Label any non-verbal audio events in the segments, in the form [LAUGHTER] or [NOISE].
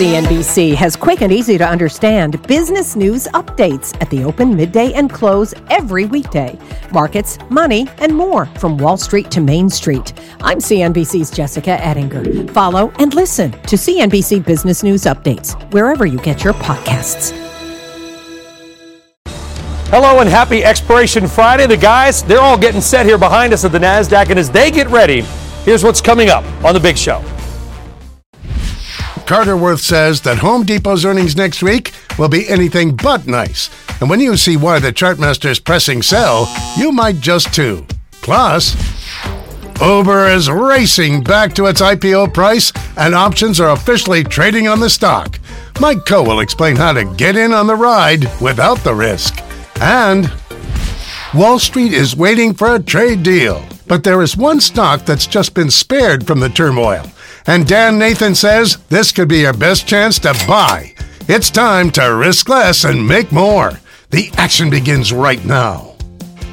CNBC has quick and easy to understand business news updates at the open, midday, and close every weekday. Markets, money, and more from Wall Street to Main Street. I'm CNBC's Jessica Ettinger. Follow and listen to CNBC Business News Updates wherever you get your podcasts. Hello and happy Expiration Friday. The guys, they're all getting set here behind us at the NASDAQ, and as they get ready, here's what's coming up on the big show. Carter Worth says that Home Depot's earnings next week will be anything but nice. And when you see why the Chartmaster's pressing sell, you might just too. Plus, Uber is racing back to its IPO price, and options are officially trading on the stock. Mike Khouw will explain how to get in on the ride without the risk. And Wall Street is waiting for a trade deal. But there is one stock that's just been spared from the turmoil. And Dan Nathan says this could be your best chance to buy. It's time to risk less and make more. The action begins right now.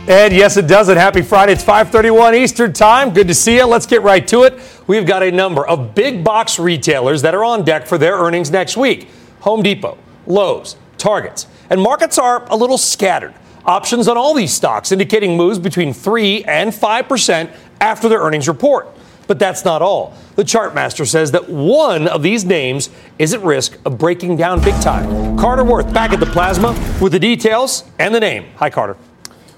And yes, it does. And happy Friday. It's 5:31 Eastern Time. Good to see you. Let's get right to it. We've got a number of big box retailers that are on deck for their earnings next week. Home Depot, Lowe's, Targets, and markets are a little scattered. Options on all these stocks indicating moves between 3 and 5% after their earnings report. But that's not all. The Chartmaster says that one of these names is at risk of breaking down big time. Carter Worth back at the plasma with the details and the name. Hi, Carter.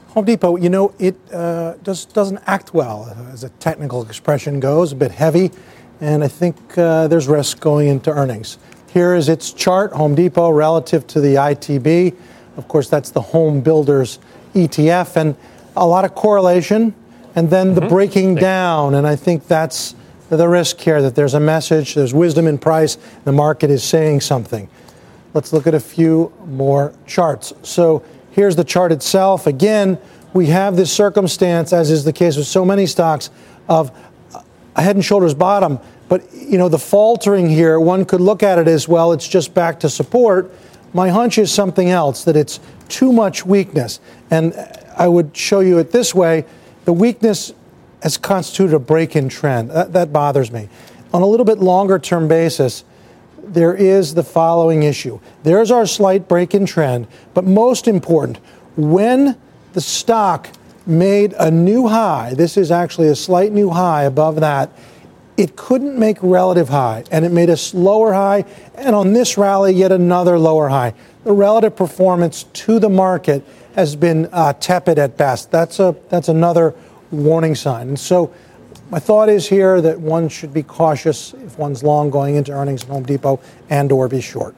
Home Depot, you know, it uh, just doesn't act well, as a technical expression goes, a bit heavy, and I think uh, there's risk going into earnings. Here is its chart, Home Depot relative to the ITB. Of course, that's the home builders ETF, and a lot of correlation and then the mm-hmm. breaking down. And I think that's the risk here that there's a message, there's wisdom in price, the market is saying something. Let's look at a few more charts. So here's the chart itself. Again, we have this circumstance, as is the case with so many stocks, of a head and shoulders bottom. But you know, the faltering here, one could look at it as well, it's just back to support. My hunch is something else, that it's too much weakness. And I would show you it this way the weakness has constituted a break in trend. That, that bothers me. On a little bit longer term basis, there is the following issue. There's our slight break in trend, but most important, when the stock made a new high, this is actually a slight new high above that, it couldn't make relative high, and it made a lower high, and on this rally, yet another lower high. The relative performance to the market has been uh, tepid at best. That's a that's another warning sign. And so, my thought is here that one should be cautious if one's long going into earnings at Home Depot and/or be short.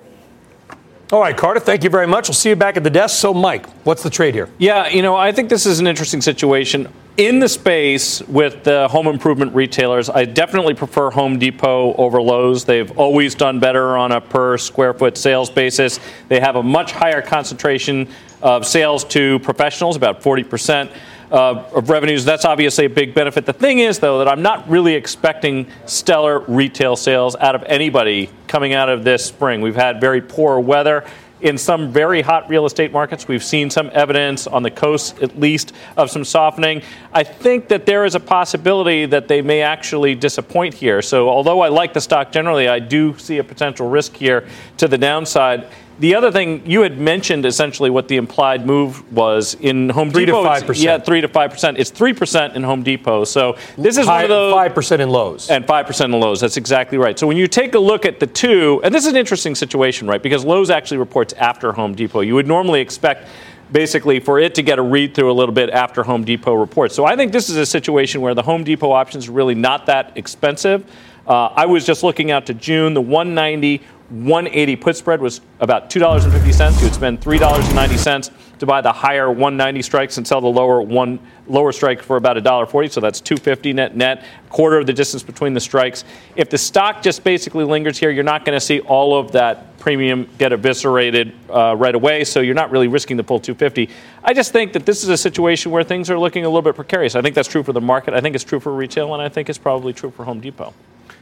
All right, Carter, thank you very much. We'll see you back at the desk. So, Mike, what's the trade here? Yeah, you know, I think this is an interesting situation. In the space with the home improvement retailers, I definitely prefer Home Depot over Lowe's. They've always done better on a per square foot sales basis. They have a much higher concentration of sales to professionals, about 40%. Uh, of revenues. That's obviously a big benefit. The thing is, though, that I'm not really expecting stellar retail sales out of anybody coming out of this spring. We've had very poor weather in some very hot real estate markets. We've seen some evidence on the coast, at least, of some softening. I think that there is a possibility that they may actually disappoint here. So, although I like the stock generally, I do see a potential risk here to the downside. The other thing you had mentioned essentially what the implied move was in Home three Depot. Three to five percent. Yeah, three to five percent. It's three percent in Home Depot. So this is High, one of those five percent in Lowe's and five percent in Lowe's. That's exactly right. So when you take a look at the two, and this is an interesting situation, right? Because Lowe's actually reports after Home Depot. You would normally expect basically for it to get a read through a little bit after Home Depot reports. So I think this is a situation where the Home Depot options are really not that expensive. Uh, I was just looking out to June, the 190 180 put spread was about $2.50. You would spend $3.90 to buy the higher 190 strikes and sell the lower one lower strike for about $1.40. So that's 250 net net, quarter of the distance between the strikes. If the stock just basically lingers here, you're not going to see all of that premium get eviscerated uh, right away. So you're not really risking the full 250. I just think that this is a situation where things are looking a little bit precarious. I think that's true for the market. I think it's true for retail, and I think it's probably true for Home Depot.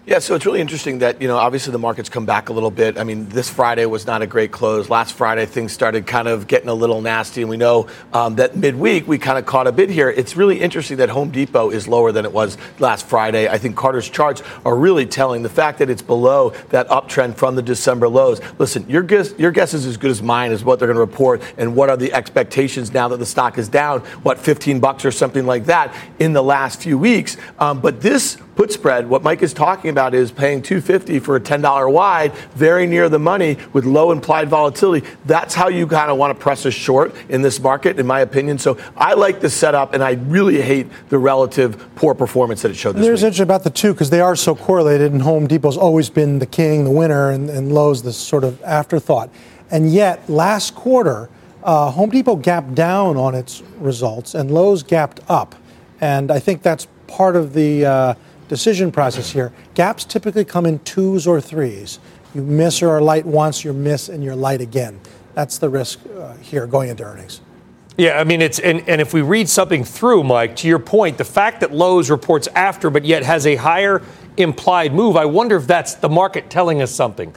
Yeah, so it's really interesting that, you know, obviously the market's come back a little bit. I mean, this Friday was not a great close. Last Friday, things started kind of getting a little nasty, and we know um, that midweek we kind of caught a bit here. It's really interesting that Home Depot is lower than it was last Friday. I think Carter's charts are really telling the fact that it's below that uptrend from the December lows. Listen, your guess, your guess is as good as mine is what they're going to report and what are the expectations now that the stock is down, what, 15 bucks or something like that in the last few weeks. Um, but this put spread, what Mike is talking about is paying 250 for a $10 wide, very near the money with low implied volatility. That's how you kind of want to press a short in this market, in my opinion. So I like the setup, and I really hate the relative poor performance that it showed this There's week. interesting about the two because they are so correlated, and Home Depot's always been the king, the winner, and, and Lowe's the sort of afterthought. And yet, last quarter, uh, Home Depot gapped down on its results, and Lowe's gapped up. And I think that's part of the uh, decision process here. Gaps typically come in twos or threes. You miss or are light once, you miss and you're light again. That's the risk uh, here going into earnings. Yeah, I mean, it's, and, and if we read something through, Mike, to your point, the fact that Lowe's reports after but yet has a higher implied move, I wonder if that's the market telling us something.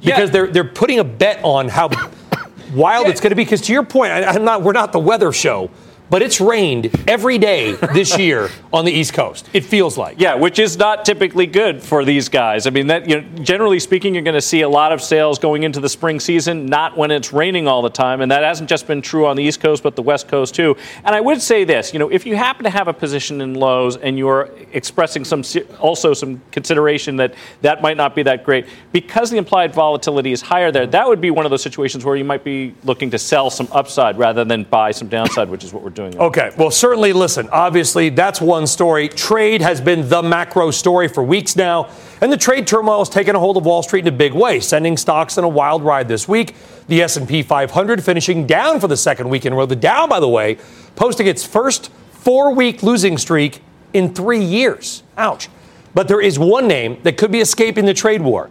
Because Yeah. they're, they're putting a bet on how [COUGHS] wild it's going to be. Because to your point, I, I'm not, we're not the weather show, but it's rained every day this [LAUGHS] year on the East Coast. It feels like. Yeah, which is not typically good for these guys. I mean, that you know, generally speaking, you're going to see a lot of sales going into the spring season, not when it's raining all the time, and that hasn't just been true on the East Coast, but the West Coast too. And I would say this, you know, if you happen to have a position in Lowe's and you're expressing some also some consideration that that might not be that great because the implied volatility is higher there, that would be one of those situations where you might be looking to sell some upside rather than buy some downside, which is what we're doing. Okay, well, certainly, listen, obviously, that's one story. Trade has been the macro story for weeks now, and the trade turmoil has taken a hold of Wall Street in a big way, sending stocks on a wild ride this week. The S&P 500 finishing down for the second week in a row. The Dow, by the way, posting its first four-week losing streak in three years. Ouch. But there is one name that could be escaping the trade war.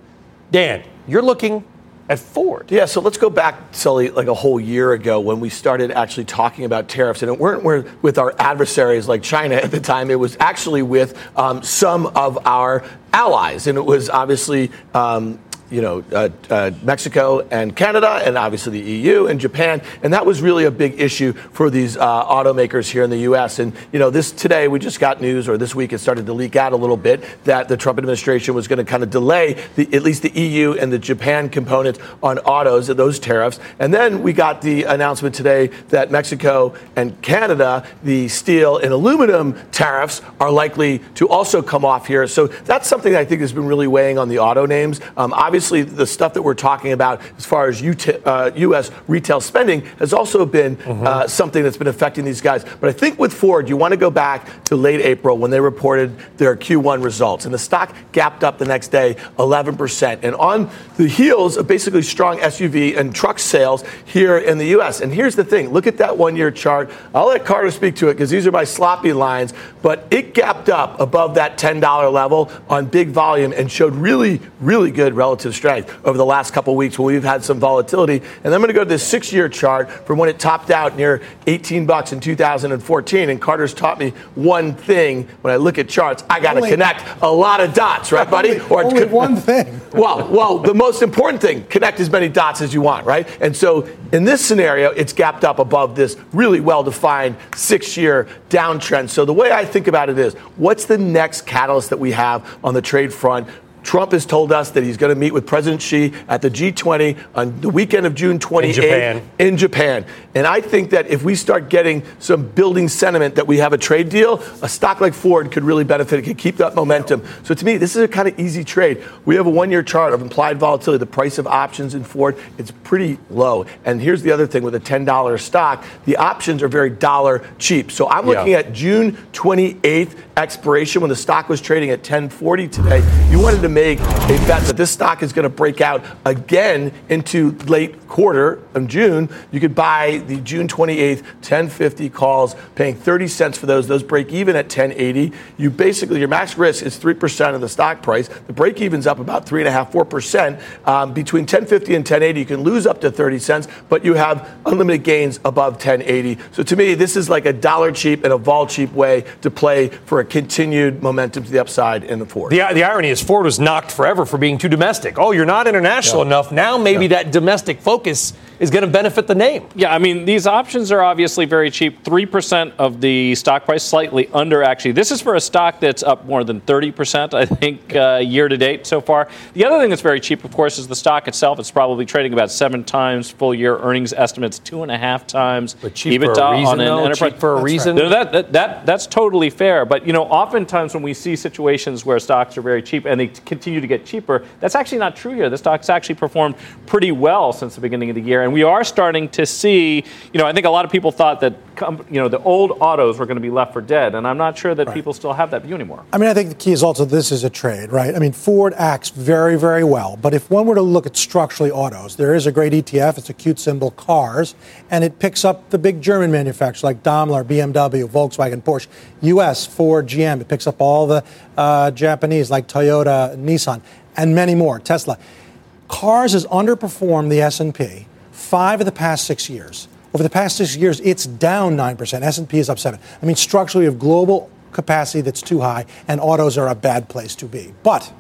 Dan, you're looking at Ford. Yeah, so let's go back, Sully, like a whole year ago when we started actually talking about tariffs. And it weren't with our adversaries like China at the time, it was actually with um, some of our allies. And it was obviously. Um, you know, uh, uh, Mexico and Canada, and obviously the EU and Japan, and that was really a big issue for these uh, automakers here in the U.S. And you know, this today we just got news, or this week it started to leak out a little bit that the Trump administration was going to kind of delay the, at least the EU and the Japan component on autos, those tariffs, and then we got the announcement today that Mexico and Canada, the steel and aluminum tariffs are likely to also come off here. So that's something I think has been really weighing on the auto names. Um, obviously, the stuff that we're talking about as far as UT, uh, U.S. retail spending has also been uh, something that's been affecting these guys. But I think with Ford, you want to go back to late April when they reported their Q1 results, and the stock gapped up the next day 11%. And on the heels of basically strong SUV and truck sales here in the U.S. And here's the thing look at that one year chart. I'll let Carter speak to it because these are my sloppy lines, but it gapped up above that $10 level on big volume and showed really, really good relative strength over the last couple weeks when we've had some volatility. And I'm going to go to this six year chart from when it topped out near 18 bucks in 2014. And Carter's taught me one thing when I look at charts I got to connect a lot of dots, right, buddy? [LAUGHS] Only- only one thing. [LAUGHS] Well, well, the most important thing, connect as many dots as you want, right? And so in this scenario, it's gapped up above this really well-defined six-year downtrend. So the way I think about it is, what's the next catalyst that we have on the trade front? Trump has told us that he's going to meet with President Xi at the G20 on the weekend of June 28th Japan. in Japan. And I think that if we start getting some building sentiment that we have a trade deal, a stock like Ford could really benefit. It could keep that momentum. So to me, this is a kind of easy trade. We have a one-year chart of implied volatility. The price of options in Ford, it's pretty low. And here's the other thing with a $10 stock, the options are very dollar cheap. So I'm looking Yeah. at June 28th expiration when the stock was trading at 1040 today. You wanted to make a bet that this stock is going to break out again into late quarter of June. You could buy the June 28th 1050 calls, paying 30 cents for those. Those break even at 1080. You basically your max risk is three percent of the stock price. The break even's up about three and a half, four percent. Um, between 1050 and 1080, you can lose up to 30 cents, but you have unlimited gains above 1080. So to me, this is like a dollar cheap and a vol cheap way to play for a continued momentum to the upside in the Ford. The, the irony is Ford was knocked forever for being too domestic. Oh, you're not international yeah. enough. Now maybe yeah. that domestic focus is going to benefit the name. Yeah, I mean, these options are obviously very cheap. 3% of the stock price, slightly under, actually. This is for a stock that's up more than 30%, I think, uh, year to date so far. The other thing that's very cheap, of course, is the stock itself. It's probably trading about seven times full year earnings estimates, two and a half times but cheap EBITDA for a reason, on an though, enterprise. for a that's reason. Right. No, that, that, that, that's totally fair. But, you know, oftentimes when we see situations where stocks are very cheap and they continue to get cheaper, that's actually not true here. The stock's actually performed pretty well since the beginning of the year. And we are starting to see, you know, I think a lot of people thought that, you know, the old autos were going to be left for dead. And I'm not sure that right. people still have that view anymore. I mean, I think the key is also this is a trade, right? I mean, Ford acts very, very well. But if one were to look at structurally autos, there is a great ETF. It's a cute symbol, cars. And it picks up the big German manufacturers like Daimler, BMW, Volkswagen, Porsche, US, Ford, GM. It picks up all the uh, Japanese like Toyota, Nissan, and many more, Tesla. Cars has underperformed the S&P five of the past six years. Over the past six years, it's down 9%. S&P is up 7 I mean, structurally, of global capacity that's too high, and autos are a bad place to be. But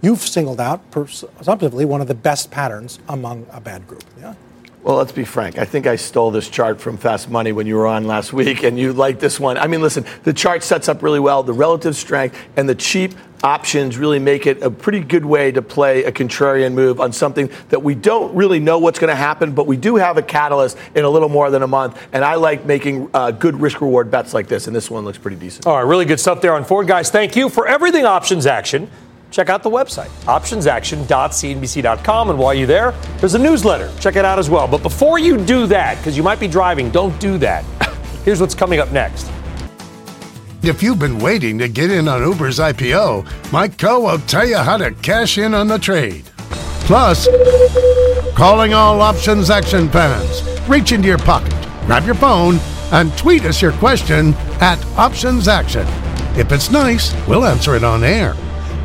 you've singled out, presumptively, one of the best patterns among a bad group. Yeah? Well, let's be frank. I think I stole this chart from Fast Money when you were on last week, and you liked this one. I mean, listen, the chart sets up really well. The relative strength and the cheap options really make it a pretty good way to play a contrarian move on something that we don't really know what's going to happen, but we do have a catalyst in a little more than a month. And I like making uh, good risk reward bets like this, and this one looks pretty decent. All right, really good stuff there on Ford, guys. Thank you for everything options action check out the website, optionsaction.cnbc.com. And while you're there, there's a newsletter. Check it out as well. But before you do that, because you might be driving, don't do that. [LAUGHS] Here's what's coming up next. If you've been waiting to get in on Uber's IPO, Mike Khouw will tell you how to cash in on the trade. Plus, calling all options action fans. Reach into your pocket, grab your phone, and tweet us your question at Options Action. If it's nice, we'll answer it on air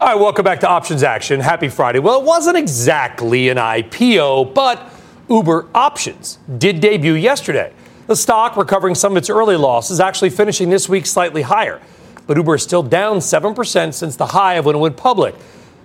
All right, welcome back to Options Action. Happy Friday. Well, it wasn't exactly an IPO, but Uber Options did debut yesterday. The stock, recovering some of its early losses, actually finishing this week slightly higher. But Uber is still down 7% since the high of when it went public.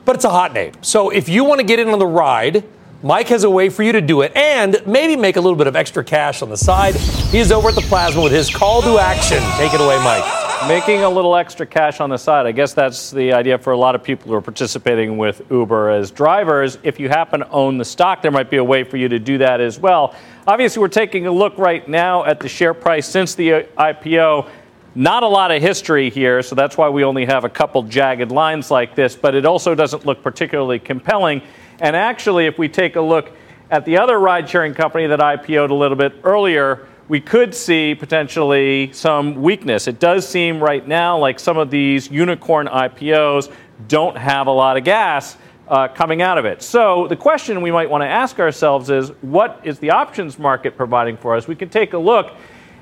But it's a hot name. So if you want to get in on the ride, Mike has a way for you to do it and maybe make a little bit of extra cash on the side. He's over at the plasma with his call to action. Take it away, Mike. Making a little extra cash on the side. I guess that's the idea for a lot of people who are participating with Uber as drivers. If you happen to own the stock, there might be a way for you to do that as well. Obviously, we're taking a look right now at the share price since the uh, IPO. Not a lot of history here, so that's why we only have a couple jagged lines like this, but it also doesn't look particularly compelling. And actually, if we take a look at the other ride sharing company that IPO'd a little bit earlier, we could see potentially some weakness. It does seem right now like some of these unicorn IPOs don't have a lot of gas uh, coming out of it. So the question we might want to ask ourselves is what is the options market providing for us? We can take a look.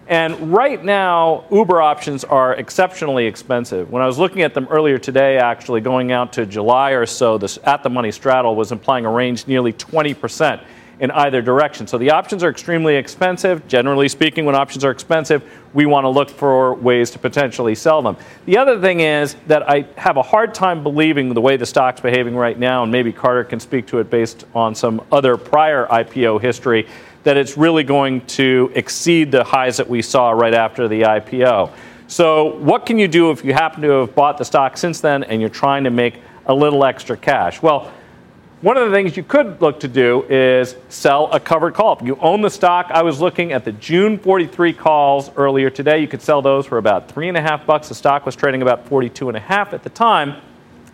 And right now, Uber options are exceptionally expensive. When I was looking at them earlier today, actually going out to July or so, this at the money straddle was implying a range nearly 20 percent in either direction. So the options are extremely expensive. Generally speaking, when options are expensive, we want to look for ways to potentially sell them. The other thing is that I have a hard time believing the way the stock's behaving right now, and maybe Carter can speak to it based on some other prior IPO history, that it's really going to exceed the highs that we saw right after the IPO. So, what can you do if you happen to have bought the stock since then and you're trying to make a little extra cash? Well, one of the things you could look to do is sell a covered call. If you own the stock, I was looking at the June 43 calls earlier today. You could sell those for about three and a half bucks. The stock was trading about 42 and a half at the time.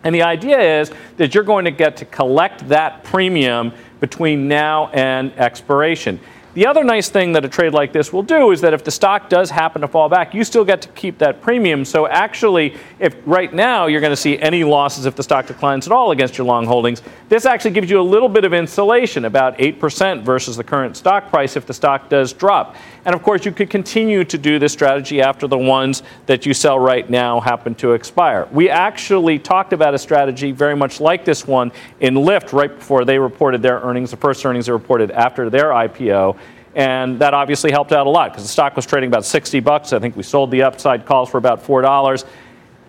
And the idea is that you're going to get to collect that premium between now and expiration. The other nice thing that a trade like this will do is that if the stock does happen to fall back, you still get to keep that premium. So actually, if right now you're going to see any losses if the stock declines at all against your long holdings, this actually gives you a little bit of insulation, about 8% versus the current stock price if the stock does drop. And of course, you could continue to do this strategy after the ones that you sell right now happen to expire. We actually talked about a strategy very much like this one in Lyft right before they reported their earnings, the first earnings they reported after their IPO. And that obviously helped out a lot because the stock was trading about 60 bucks. I think we sold the upside calls for about $4.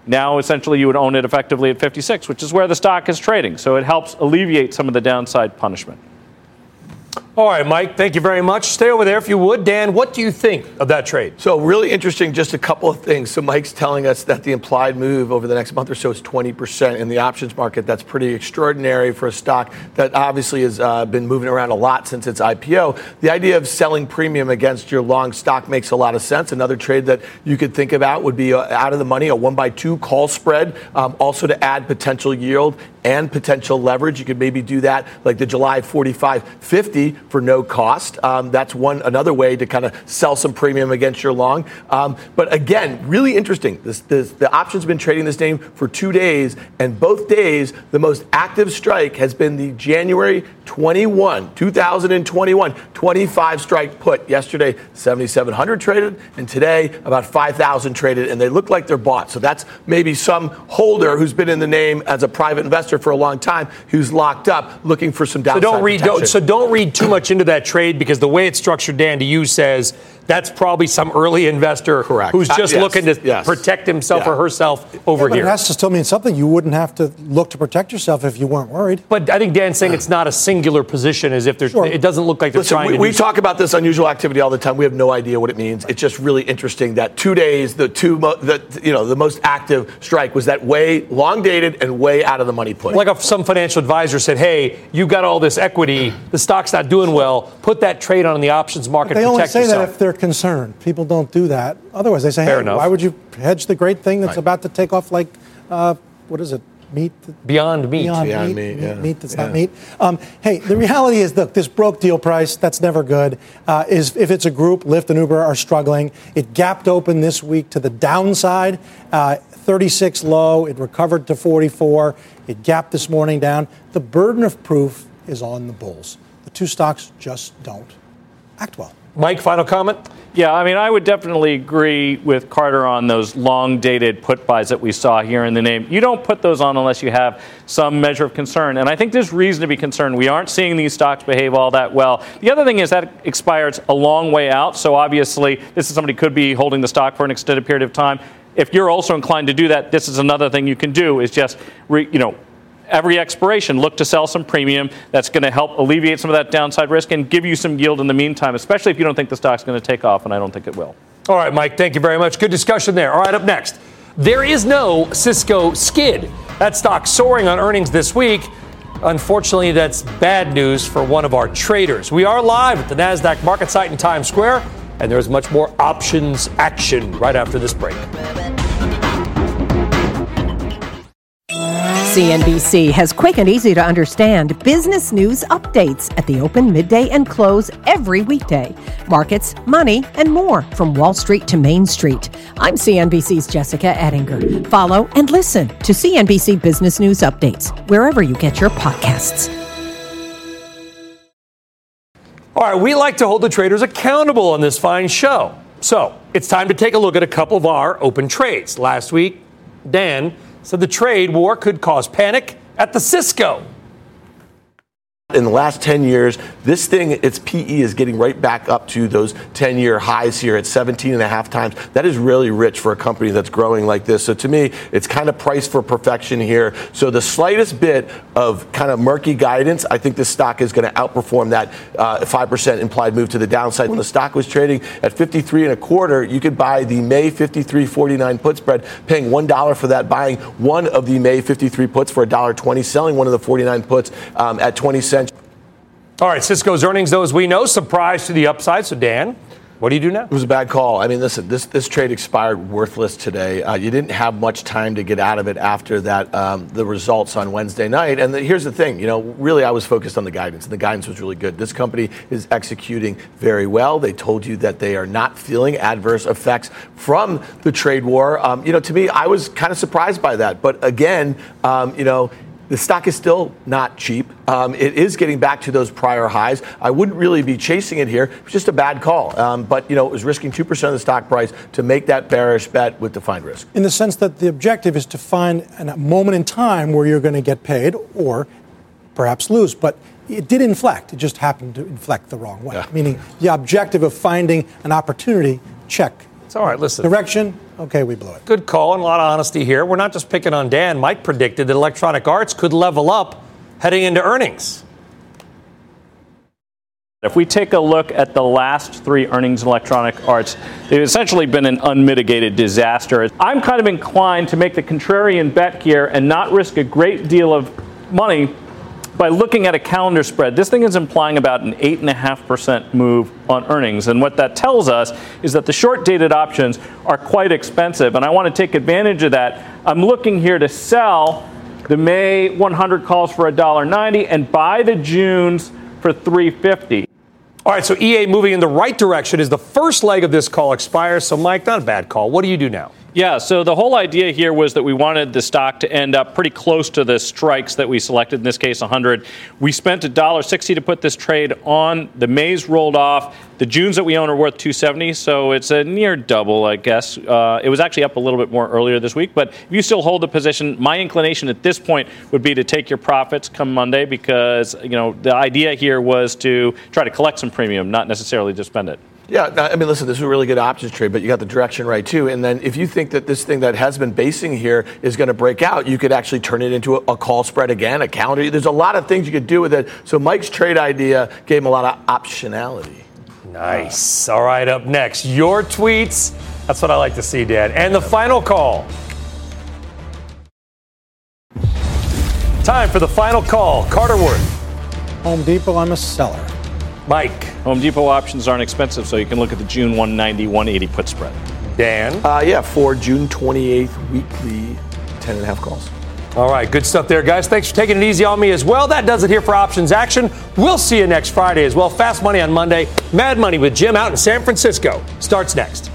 Now, essentially, you would own it effectively at 56, which is where the stock is trading. So it helps alleviate some of the downside punishment. All right, Mike, thank you very much. Stay over there if you would. Dan, what do you think of that trade? So, really interesting, just a couple of things. So, Mike's telling us that the implied move over the next month or so is 20% in the options market. That's pretty extraordinary for a stock that obviously has uh, been moving around a lot since its IPO. The idea of selling premium against your long stock makes a lot of sense. Another trade that you could think about would be uh, out of the money, a one by two call spread, um, also to add potential yield and potential leverage. You could maybe do that like the July 45.50 for no cost. Um, that's one another way to kind of sell some premium against your long. Um, but again, really interesting. This, this, the option's been trading this name for two days, and both days the most active strike has been the January 21, 2021, 25 strike put. Yesterday, 7,700 traded, and today about 5,000 traded, and they look like they're bought. So that's maybe some holder who's been in the name as a private investor for a long time who's locked up looking for some downside. So don't read. Don't, so don't read too much into that trade because the way it's structured, Dan, to you says that's probably some early investor Correct. who's Uh, just yes, looking to yes. protect himself Yeah. or herself over Yeah, but here. it has to still mean something. You wouldn't have to look to protect yourself if you weren't worried. But I think Dan's saying it's not a singular position, as if there's. Sure. It doesn't look like they're Listen, trying we, to. we do talk about this unusual activity all the time. We have no idea what it means. It's just really interesting that two days, the two, mo- the, you know, the most active strike was that way long dated and way out of the money put. Like if some financial advisor said, "Hey, you've got all this equity, the stock's not doing well. Put that trade on in the options market. They only protect say yourself." that if they're concerned. People don't do that. Otherwise, they say, Fair hey, enough. why would you hedge the great thing that's Right. about to take off like, uh, what is it, meat? Beyond meat. Beyond, Beyond meat, meat, yeah. meat that's Yeah. not meat. Um, hey, the reality is, look, this broke deal price. That's never good. Uh, is if it's a group, Lyft and Uber are struggling. It gapped open this week to the downside, uh, 36 low. It recovered to 44. It gapped this morning down. The burden of proof is on the bulls. The two stocks just don't act well. Mike, final comment. Yeah, I mean, I would definitely agree with Carter on those long dated put buys that we saw here in the name. You don't put those on unless you have some measure of concern. And I think there's reason to be concerned. We aren't seeing these stocks behave all that well. The other thing is that expires a long way out. So obviously, this is somebody could be holding the stock for an extended period of time. If you're also inclined to do that, this is another thing you can do is just, re, you know, every expiration, look to sell some premium. That's going to help alleviate some of that downside risk and give you some yield in the meantime, especially if you don't think the stock's going to take off, and I don't think it will. All right, Mike, thank you very much. Good discussion there. All right, up next. There is no Cisco skid. That stock soaring on earnings this week. Unfortunately, that's bad news for one of our traders. We are live at the NASDAQ market site in Times Square, and there's much more options action right after this break. CNBC has quick and easy to understand business news updates at the open, midday, and close every weekday. Markets, money, and more from Wall Street to Main Street. I'm CNBC's Jessica Ettinger. Follow and listen to CNBC Business News Updates wherever you get your podcasts. All right, we like to hold the traders accountable on this fine show. So it's time to take a look at a couple of our open trades. Last week, Dan said the trade war could cause panic at the Cisco. In the last 10 years, this thing, its PE is getting right back up to those 10 year highs here at 17 and a half times. That is really rich for a company that's growing like this. So to me, it's kind of priced for perfection here. So the slightest bit of kind of murky guidance, I think this stock is going to outperform that uh, 5% implied move to the downside. When the stock was trading at 53 and a quarter, you could buy the May 53.49 put spread, paying $1 for that, buying one of the May 53 puts for $1.20, selling one of the 49 puts um, at 20 cents. All right, Cisco's earnings, though, as we know, surprise to the upside. So, Dan, What do you do now? It was a bad call. I mean, listen, this this trade expired worthless today. Uh, you didn't have much time to get out of it after that um, the results on Wednesday night. And the, here's the thing, you know, really I was focused on the guidance, and the guidance was really good. This company is executing very well. They told you that they are not feeling adverse effects from the trade war. Um, you know, to me, I was kind of surprised by that. But again, um, you know, the stock is still not cheap. Um, it is getting back to those prior highs. I wouldn't really be chasing it here. It was just a bad call. Um, but, you know, it was risking 2% of the stock price to make that bearish bet with defined risk. In the sense that the objective is to find a moment in time where you're going to get paid or perhaps lose. But it did inflect. It just happened to inflect the wrong way. Yeah. Meaning the objective of finding an opportunity, check. It's all right. Listen. Direction, okay, we blew it. Good call and a lot of honesty here. We're not just picking on Dan. Mike predicted that Electronic Arts could level up heading into earnings. If we take a look at the last three earnings in Electronic Arts, they've essentially been an unmitigated disaster. I'm kind of inclined to make the contrarian bet here and not risk a great deal of money by looking at a calendar spread, this thing is implying about an 8.5% move on earnings. And what that tells us is that the short dated options are quite expensive. And I want to take advantage of that. I'm looking here to sell the May 100 calls for $1.90 and buy the Junes for 350. All right, so EA moving in the right direction is the first leg of this call expires. So, Mike, not a bad call. What do you do now? Yeah, so the whole idea here was that we wanted the stock to end up pretty close to the strikes that we selected, in this case 100. We spent $1.60 to put this trade on. The Mays rolled off. The Junes that we own are worth 270, so it's a near double, I guess. Uh, it was actually up a little bit more earlier this week, but if you still hold the position, my inclination at this point would be to take your profits come Monday because, you know, the idea here was to try to collect some premium, not necessarily just spend it. Yeah, I mean, listen, this is a really good options trade, but you got the direction right too. And then if you think that this thing that has been basing here is going to break out, you could actually turn it into a, a, call spread again, a counter. There's a lot of things you could do with it. So Mike's trade idea gave him a lot of optionality. Nice. All right, up next, your tweets. That's what I like to see, Dan. And the final call. Time for the final call. Carter Worth. Home Depot, I'm a seller. Mike. Home Depot options aren't expensive, so you can look at the June 190, 180 put spread. Dan? Uh, yeah, for June 28th, weekly 10 and a half calls. All right, good stuff there, guys. Thanks for taking it easy on me as well. That does it here for Options Action. We'll see you next Friday as well. Fast Money on Monday. Mad Money with Jim out in San Francisco starts next.